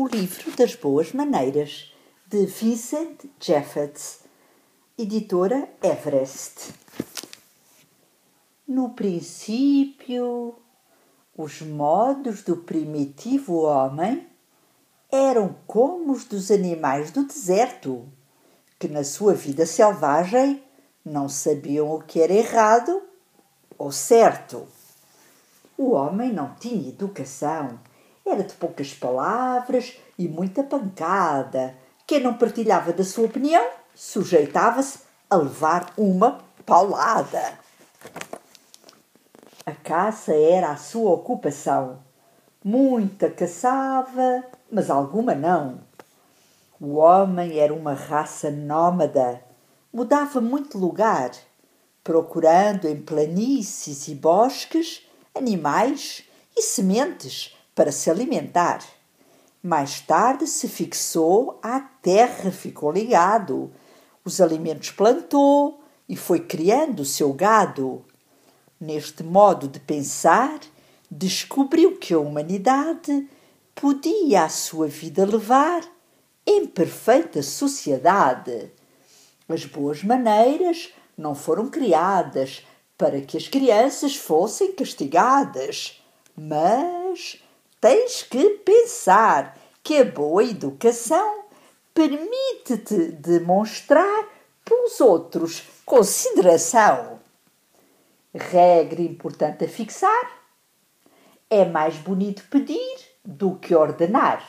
O livro das boas maneiras, de Vincent Jeffers, editora Everest. No princípio, os modos do primitivo homem eram como os dos animais do deserto, que na sua vida selvagem não sabiam o que era errado ou certo. O homem não tinha educação, era de poucas palavras e muita pancada. Quem não partilhava da sua opinião sujeitava-se a levar uma paulada. A caça era a sua ocupação. Muita caçava, mas alguma não. O homem era uma raça nómada, mudava muito lugar, procurando em planícies e bosques animais e sementes para se alimentar. Mais tarde se fixou à terra, ficou ligado. Os alimentos plantou e foi criando o seu gado. Neste modo de pensar, descobriu que a humanidade podia a sua vida levar em perfeita sociedade. As boas maneiras não foram criadas para que as crianças fossem castigadas, mas tens que pensar que a boa educação permite-te demonstrar pelos outros consideração. Regra importante a fixar: é mais bonito pedir do que ordenar.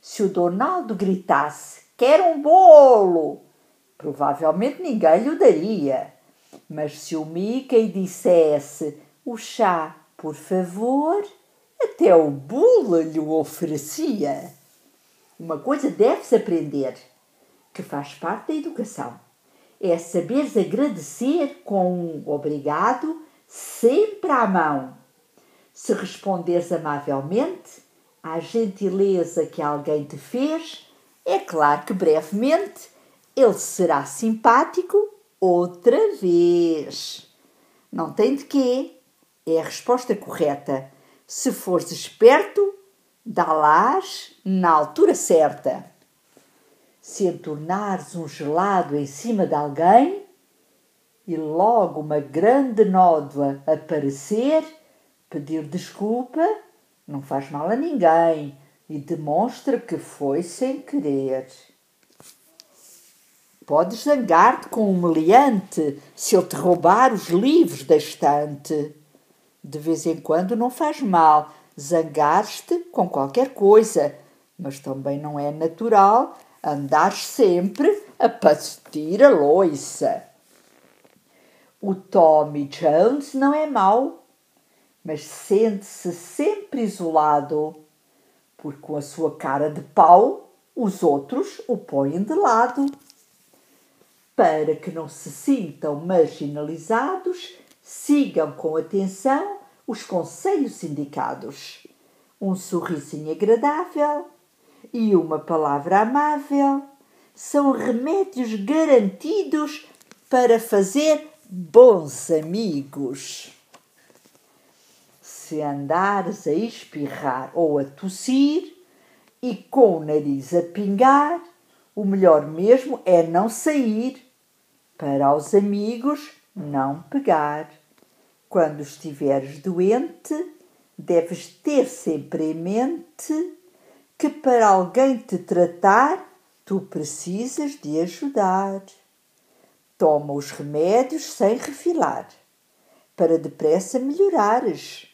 Se o Donaldo gritasse: Quero um bolo! Provavelmente ninguém lhe daria. Mas se o Mickey dissesse: O chá, por favor, até o bolo lhe oferecia. Uma coisa deve-se aprender, que faz parte da educação. É saberes agradecer com um obrigado sempre à mão. Se responderes amavelmente, à gentileza que alguém te fez, é claro que brevemente ele será simpático outra vez. Não tem de quê. É a resposta correta. Se fores esperto, dá-las na altura certa. Se entornares um gelado em cima de alguém e logo uma grande nódoa aparecer, pedir desculpa não faz mal a ninguém e demonstra que foi sem querer. Podes zangar-te com um meliante se ele te roubar os livros da estante. De vez em quando não faz mal zangar-te com qualquer coisa, mas também não é natural andar sempre a partir a loiça. O Tommy Jones não é mau, mas sente-se sempre isolado, porque com a sua cara de pau os outros o põem de lado. Para que não se sintam marginalizados, sigam com atenção os conselhos indicados. Um sorrisinho agradável e uma palavra amável são remédios garantidos para fazer bons amigos se andares a espirrar ou a tossir e com o nariz a pingar, o melhor mesmo é não sair, para os amigos não pegar. Quando estiveres doente, deves ter sempre em mente que para alguém te tratar, tu precisas de ajudar. Toma os remédios sem refilar, para depressa melhorares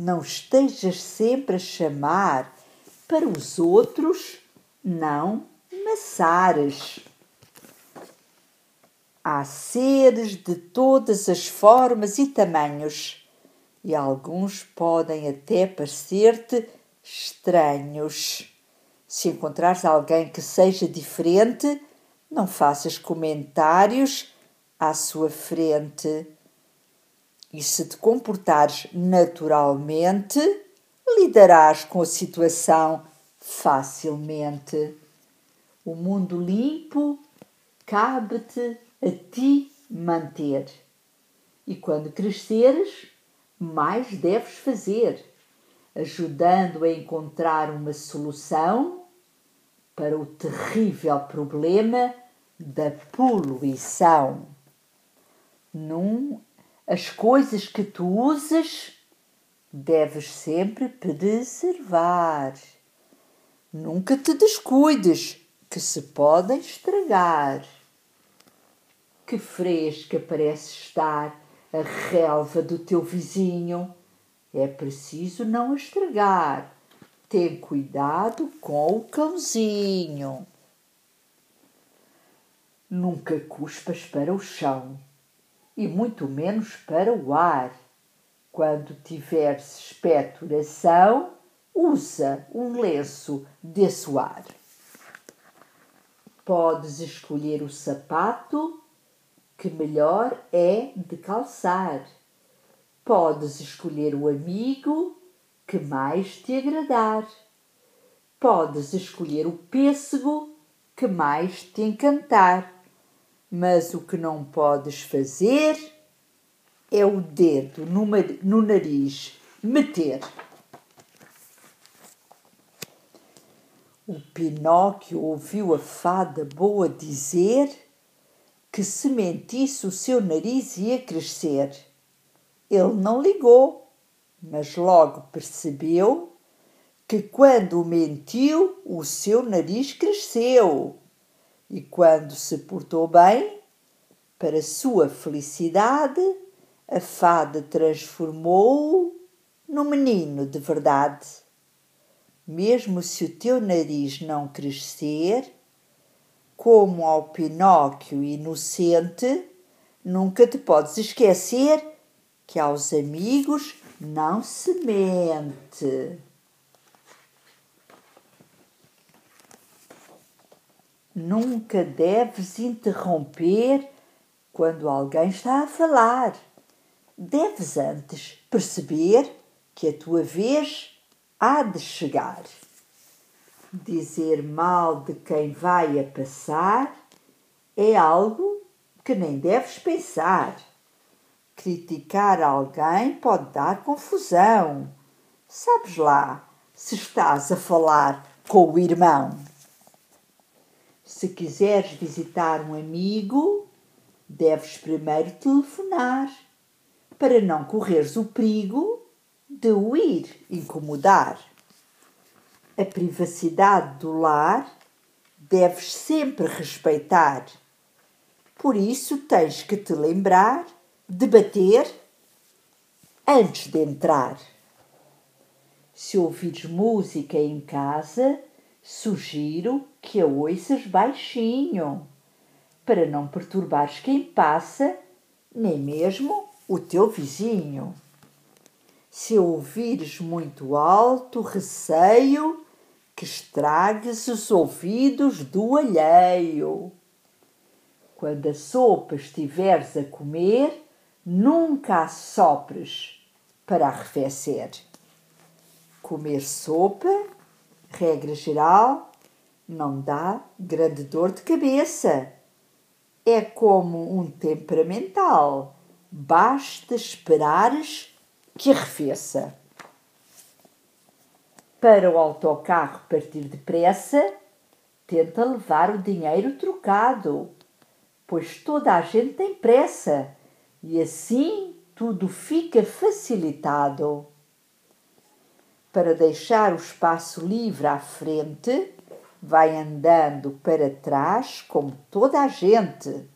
não estejas sempre a chamar para os outros, não maçares. Há seres de todas as formas e tamanhos, e alguns podem até parecer-te estranhos. Se encontrares alguém que seja diferente, não faças comentários à sua frente e se te comportares naturalmente, lidarás com a situação facilmente. O mundo limpo cabe-te a ti manter. E quando cresceres, mais deves fazer. ajudando a encontrar uma solução para o terrível problema da poluição. Num, as coisas que tu usas deves sempre preservar. Nunca te descuides, que se podem estragar. Que fresca parece estar a relva do teu vizinho. É preciso não estragar. Tem cuidado com o cãozinho. Nunca cuspas para o chão e muito menos para o ar. Quando tiveres expectoração, usa um lenço de suar. Podes escolher o sapato que melhor é de calçar. Podes escolher o amigo que mais te agradar. Podes escolher o pêssego que mais te encantar. Mas o que não podes fazer é o dedo no, nariz meter. O Pinóquio ouviu a fada boa dizer que se mentisse o seu nariz ia crescer. Ele não ligou, mas logo percebeu que quando mentiu o seu nariz cresceu e quando se portou bem, para sua felicidade, a fada transformou-o num menino de verdade. Mesmo se o teu nariz não crescer, como ao Pinóquio inocente, nunca te podes esquecer que aos amigos não se mente. Nunca deves interromper quando alguém está a falar deves antes perceber que a tua vez há de chegar. Dizer mal de quem vai a passar é algo que nem deves pensar. Criticar alguém pode dar confusão. Sabes lá se estás a falar com o irmão. Se quiseres visitar um amigo, deves primeiro telefonar para não correres o perigo de o ir incomodar. A privacidade do lar deves sempre respeitar. Por isso tens que te lembrar de bater antes de entrar. Se ouvires música em casa, sugiro que a ouças baixinho, para não perturbares quem passa, nem mesmo o teu vizinho. Se ouvires muito alto, receio que estragues os ouvidos do alheio. Quando a sopa estiveres a comer, nunca a sopres para arrefecer. Comer sopa, regra geral, não dá grande dor de cabeça. É como um temperamental basta esperares que arrefeça. Para o autocarro partir depressa, tenta levar o dinheiro trocado, pois toda a gente tem pressa e assim tudo fica facilitado. Para deixar o espaço livre à frente, vai andando para trás como toda a gente.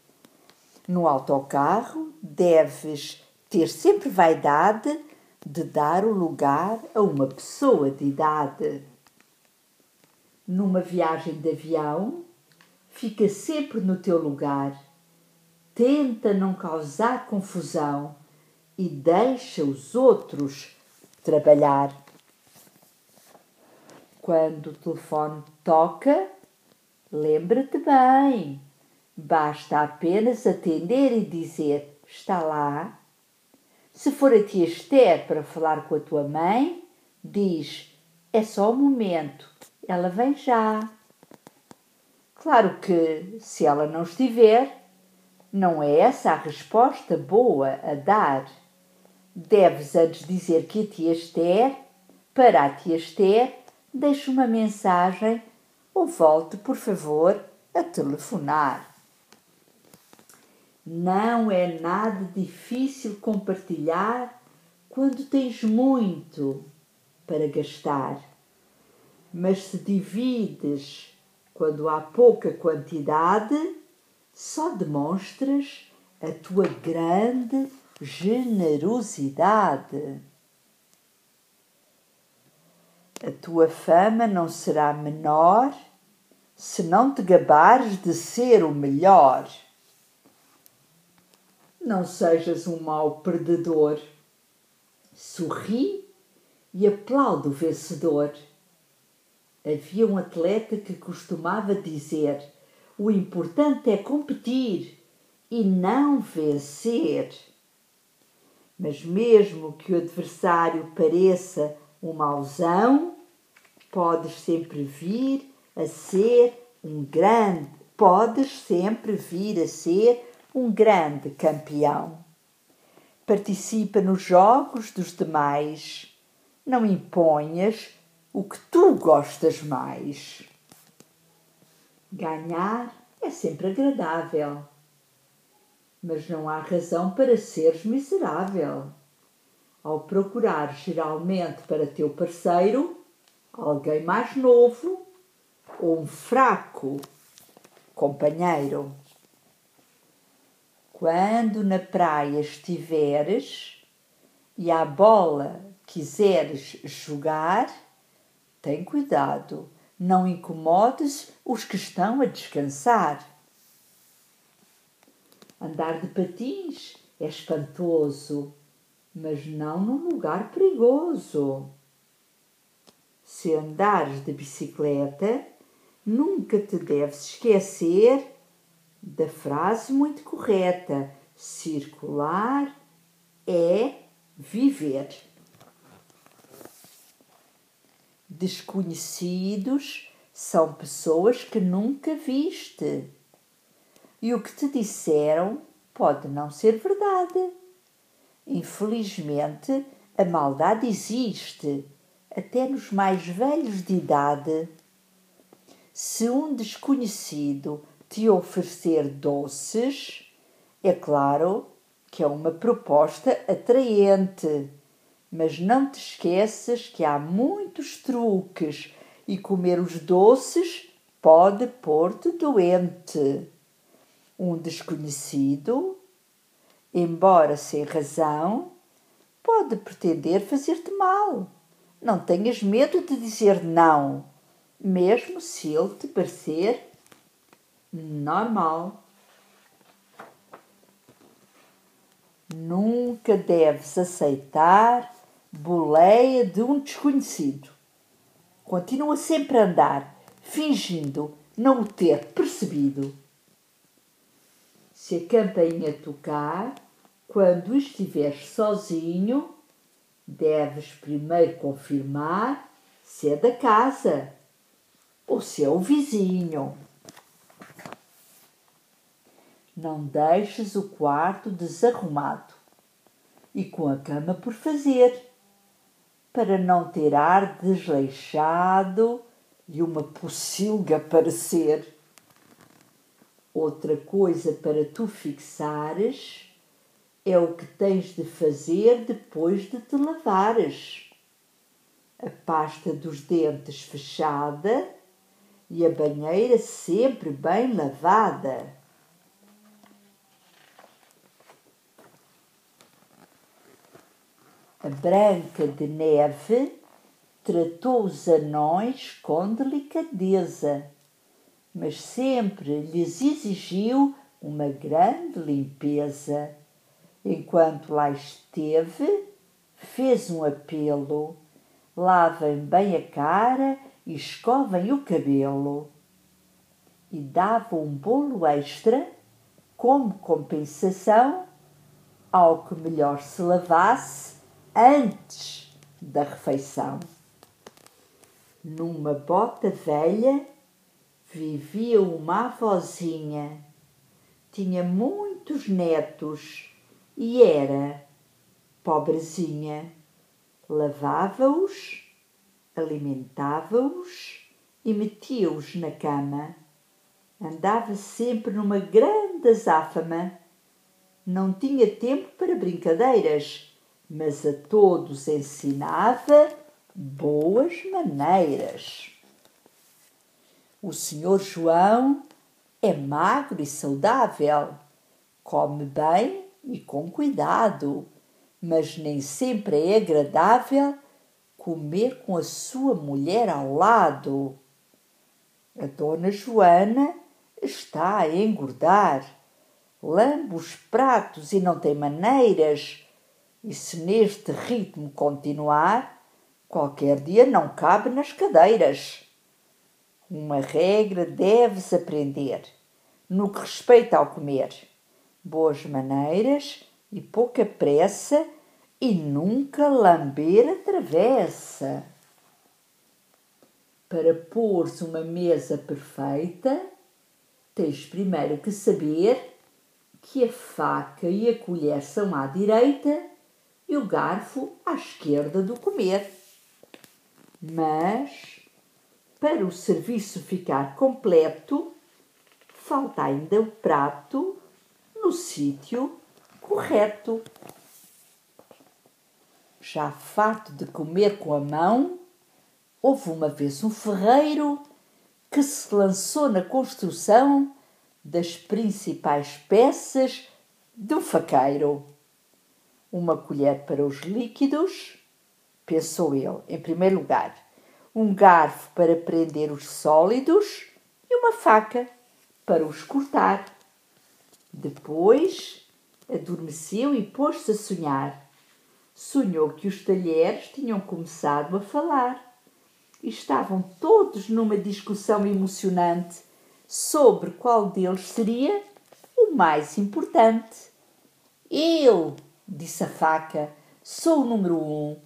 No autocarro, deves ter sempre vaidade de dar o lugar a uma pessoa de idade. Numa viagem de avião, fica sempre no teu lugar. Tenta não causar confusão e deixa os outros trabalhar. Quando o telefone toca, lembra-te bem Basta apenas atender e dizer: Está lá. Se for a tia Esther para falar com a tua mãe, diz: É só um momento, ela vem já. Claro que, se ela não estiver, não é essa a resposta boa a dar. Deves antes dizer que a tia Esther para a tia Esther, deixe uma mensagem ou volte, por favor, a telefonar. Não é nada difícil compartilhar quando tens muito para gastar. Mas se divides quando há pouca quantidade, só demonstras a tua grande generosidade. A tua fama não será menor se não te gabares de ser o melhor. Não sejas um mau perdedor. Sorri e aplaude o vencedor. Havia um atleta que costumava dizer: o importante é competir e não vencer. Mas mesmo que o adversário pareça um mauzão, podes sempre vir a ser um grande, podes sempre vir a ser um grande campeão. Participa nos jogos dos demais. Não imponhas o que tu gostas mais. Ganhar é sempre agradável, mas não há razão para seres miserável. Ao procurar geralmente para teu parceiro alguém mais novo ou um fraco companheiro. Quando na praia estiveres e a bola quiseres jogar, tem cuidado, não incomodes os que estão a descansar. Andar de patins é espantoso, mas não num lugar perigoso. Se andares de bicicleta, nunca te deves esquecer da frase muito correta: circular é viver desconhecidos são pessoas que nunca viste. E o que te disseram pode não ser verdade. Infelizmente, a maldade existe, até nos mais velhos de idade. Se um desconhecido te oferecer doces, é claro que é uma proposta atraente mas não te esqueças que há muitos truques e comer os doces pode pôr-te doente. Um desconhecido, embora sem razão, pode pretender fazer-te mal. Não tenhas medo de dizer não, mesmo se ele te parecer normal. Nunca deves aceitar boleia de um desconhecido. Continua sempre a andar, fingindo não o ter percebido. Se a campainha tocar, quando estiveres sozinho, deves primeiro confirmar se é da casa ou se é o vizinho. Não deixes o quarto desarrumado e com a cama por fazer para não ter ar desleixado e uma pocilga parecer. Outra coisa para tu fixares é o que tens de fazer depois de te lavares. A pasta dos dentes fechada e a banheira sempre bem lavada. Branca de Neve tratou os anões com delicadeza, mas sempre lhes exigiu uma grande limpeza. Enquanto lá esteve, fez um apelo: lavem bem a cara e escovem o cabelo. E dava um bolo extra como compensação ao que melhor se lavasse antes da refeição. Numa bota velha vivia uma avózinha. Tinha muitos netos e era pobrezinha. Lavava-os alimentava-os e metia-os na cama. Andava sempre numa grande azáfama. Não tinha tempo para brincadeiras, mas a todos ensinava boas maneiras. O senhor João é magro e saudável, come bem e com cuidado, mas nem sempre é agradável comer com a sua mulher ao lado. A dona Joana está a engordar, lambe os pratos e não tem maneiras, e se neste ritmo continuar, qualquer dia não cabe nas cadeiras. Uma regra deves aprender no que respeita ao comer: boas maneiras e pouca pressa e nunca lamber a travessa. Para pôr-se uma mesa perfeita, tens primeiro que saber que a faca e a colher são à direita e o garfo à esquerda do comer. Mas, para o serviço ficar completo, falta ainda o prato no sítio correto. Já farto de comer com a mão, houve uma vez um ferreiro que se lançou na construção das principais peças do faqueiro. Uma colher para os líquidos, pensou ele, em primeiro lugar, um garfo para prender os sólidos e uma faca para os cortar. Depois adormeceu e pôs-se a sonhar sonhou que os talheres tinham começado a falar. Estavam todos numa discussão emocionante sobre qual deles seria o mais importante. Eu, disse a faca, sou o número um.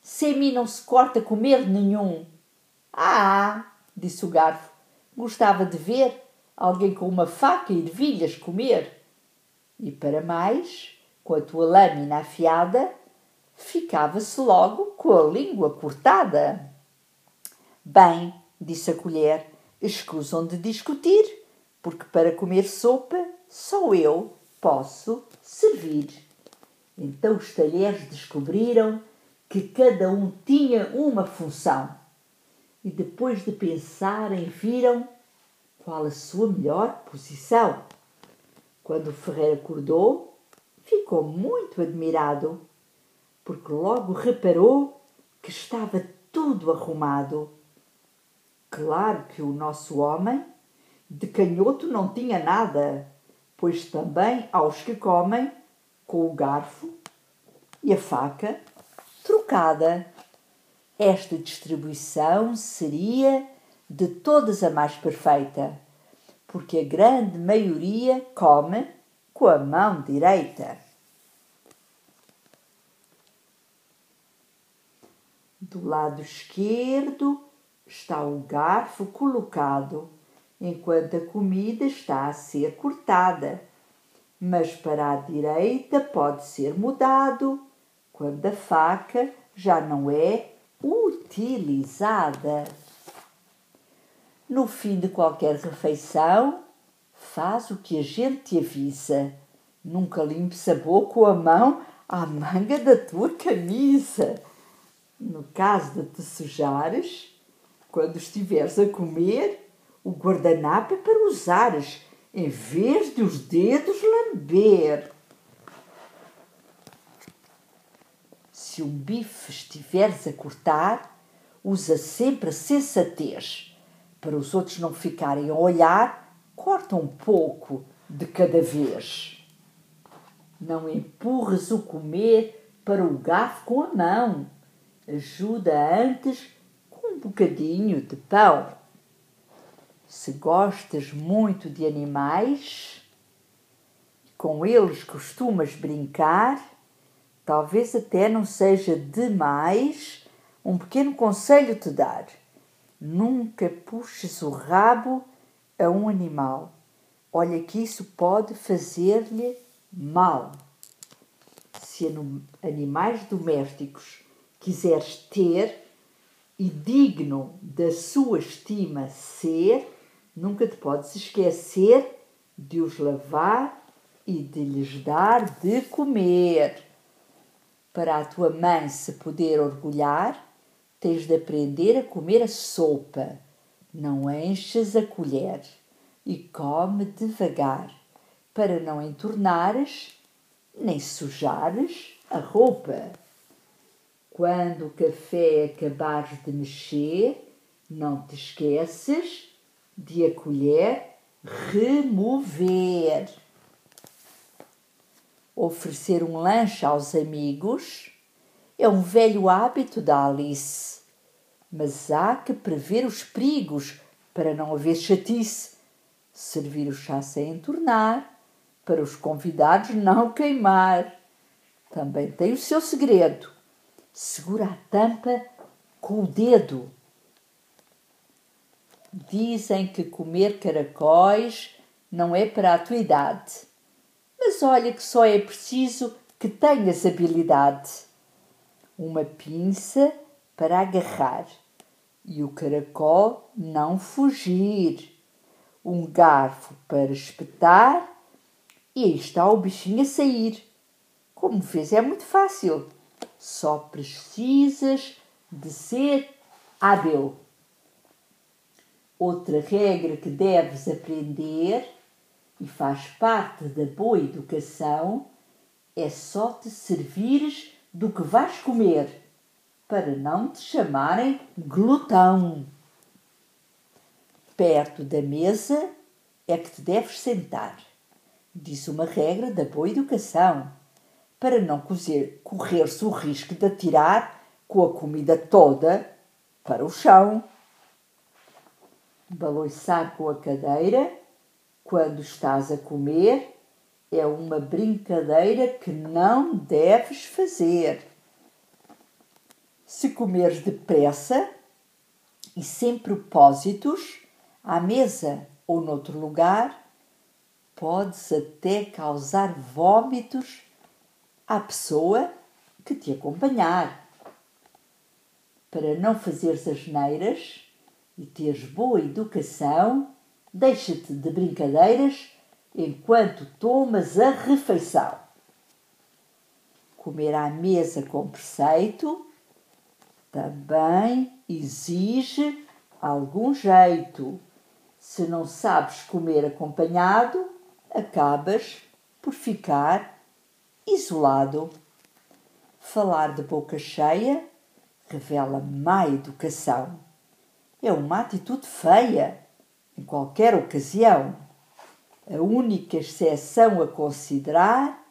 Sem mim não se corta comer nenhum. Ah, disse o garfo, gostava de ver alguém com uma faca e ervilhas comer. E para mais, com a tua lâmina afiada, ficava-se logo com a língua cortada. Bem, disse a colher, escusam de discutir, porque para comer sopa só eu posso servir. Então os talheres descobriram que cada um tinha uma função e depois de pensarem viram qual a sua melhor posição. Quando o ferreiro acordou, ficou muito admirado porque logo reparou que estava tudo arrumado. Claro que o nosso homem de canhoto não tinha nada, pois também aos que comem com o garfo e a faca trocada. Esta distribuição seria de todas a mais perfeita, porque a grande maioria come com a mão direita. Do lado esquerdo está o garfo colocado, enquanto a comida está a ser cortada. Mas para a direita pode ser mudado quando a faca já não é utilizada. No fim de qualquer refeição, faz o que a gente avisa. Nunca limpes a boca ou a mão à manga da tua camisa. No caso de te sujares, quando estiveres a comer, o guardanapo é para usares, em vez de os dedos lamber. Se um bife estiveres a cortar, usa sempre a sensatez. Para os outros não ficarem a olhar, corta um pouco de cada vez. Não empurres o comer para o garfo com a mão ajuda antes com um bocadinho de pão. Se gostas muito de animais, com eles costumas brincar, talvez até não seja demais um pequeno conselho te dar. Nunca puxes o rabo a um animal. Olha que isso pode fazer-lhe mal. Se animais domésticos quiseres ter, e digno da sua estima ser, nunca te podes esquecer de os lavar e de lhes dar de comer. Para a tua mãe se poder orgulhar, tens de aprender a comer a sopa. Não enches a colher e come devagar, para não entornares nem sujares a roupa. Quando o café acabares de mexer, não te esqueces de a colher remover. Oferecer um lanche aos amigos é um velho hábito da Alice, mas há que prever os perigos para não haver chatice. Servir o chá sem entornar, para os convidados não queimar. Também tem o seu segredo. Segura a tampa com o dedo. Dizem que comer caracóis não é para a tua idade. Mas olha que só é preciso que tenhas habilidade. Uma pinça para agarrar e o caracol não fugir. Um garfo para espetar e aí está o bichinho a sair. Como vês, é muito fácil. Só precisas de ser hábil. Outra regra que deves aprender e faz parte da boa educação é só te servires do que vais comer, para não te chamarem glutão. Perto da mesa é que te deves sentar. Diz uma regra da boa educação, para não correr-se o risco de atirar com a comida toda para o chão baloiçar com a cadeira quando estás a comer é uma brincadeira que não deves fazer. Se comeres depressa e sem propósitos, à mesa ou noutro lugar, podes até causar vômitos à pessoa que te acompanhar. Para não fazeres as neiras, e teres boa educação, deixa-te de brincadeiras enquanto tomas a refeição. Comer à mesa com preceito também exige algum jeito. Se não sabes comer acompanhado, acabas por ficar isolado. Falar de boca cheia revela má educação é uma atitude feia em qualquer ocasião. A única exceção a considerar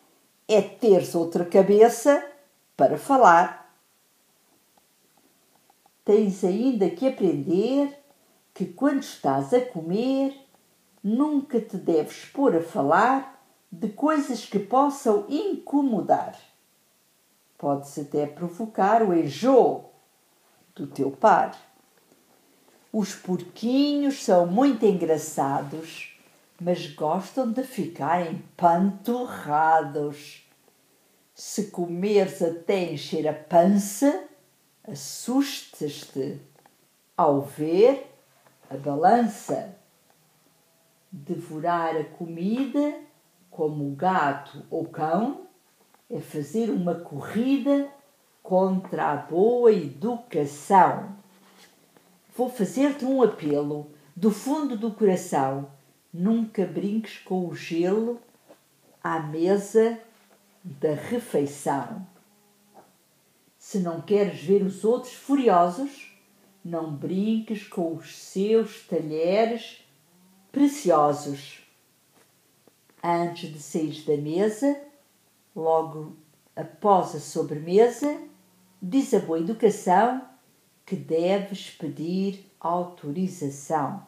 é teres outra cabeça para falar. Tens ainda que aprender que quando estás a comer, nunca te deves pôr a falar de coisas que possam incomodar. Podes até provocar o enjoo do teu par. Os porquinhos são muito engraçados, mas gostam de ficar empanturrados. Se comeres até encher a pança, assustas-te ao ver a balança. Devorar a comida, como o gato ou cão, é fazer uma corrida contra a boa educação. Vou fazer-te um apelo do fundo do coração. Nunca brinques com o gelo à mesa da refeição. Se não queres ver os outros furiosos, não brinques com os seus talheres preciosos. Antes de sair da mesa, logo após a sobremesa, diz a boa educação que deves pedir autorização.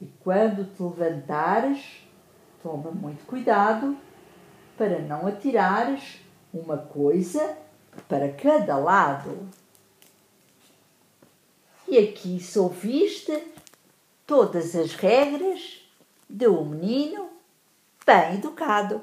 E quando te levantares, toma muito cuidado para não atirares uma coisa para cada lado. E aqui souviste todas as regras de um menino bem educado.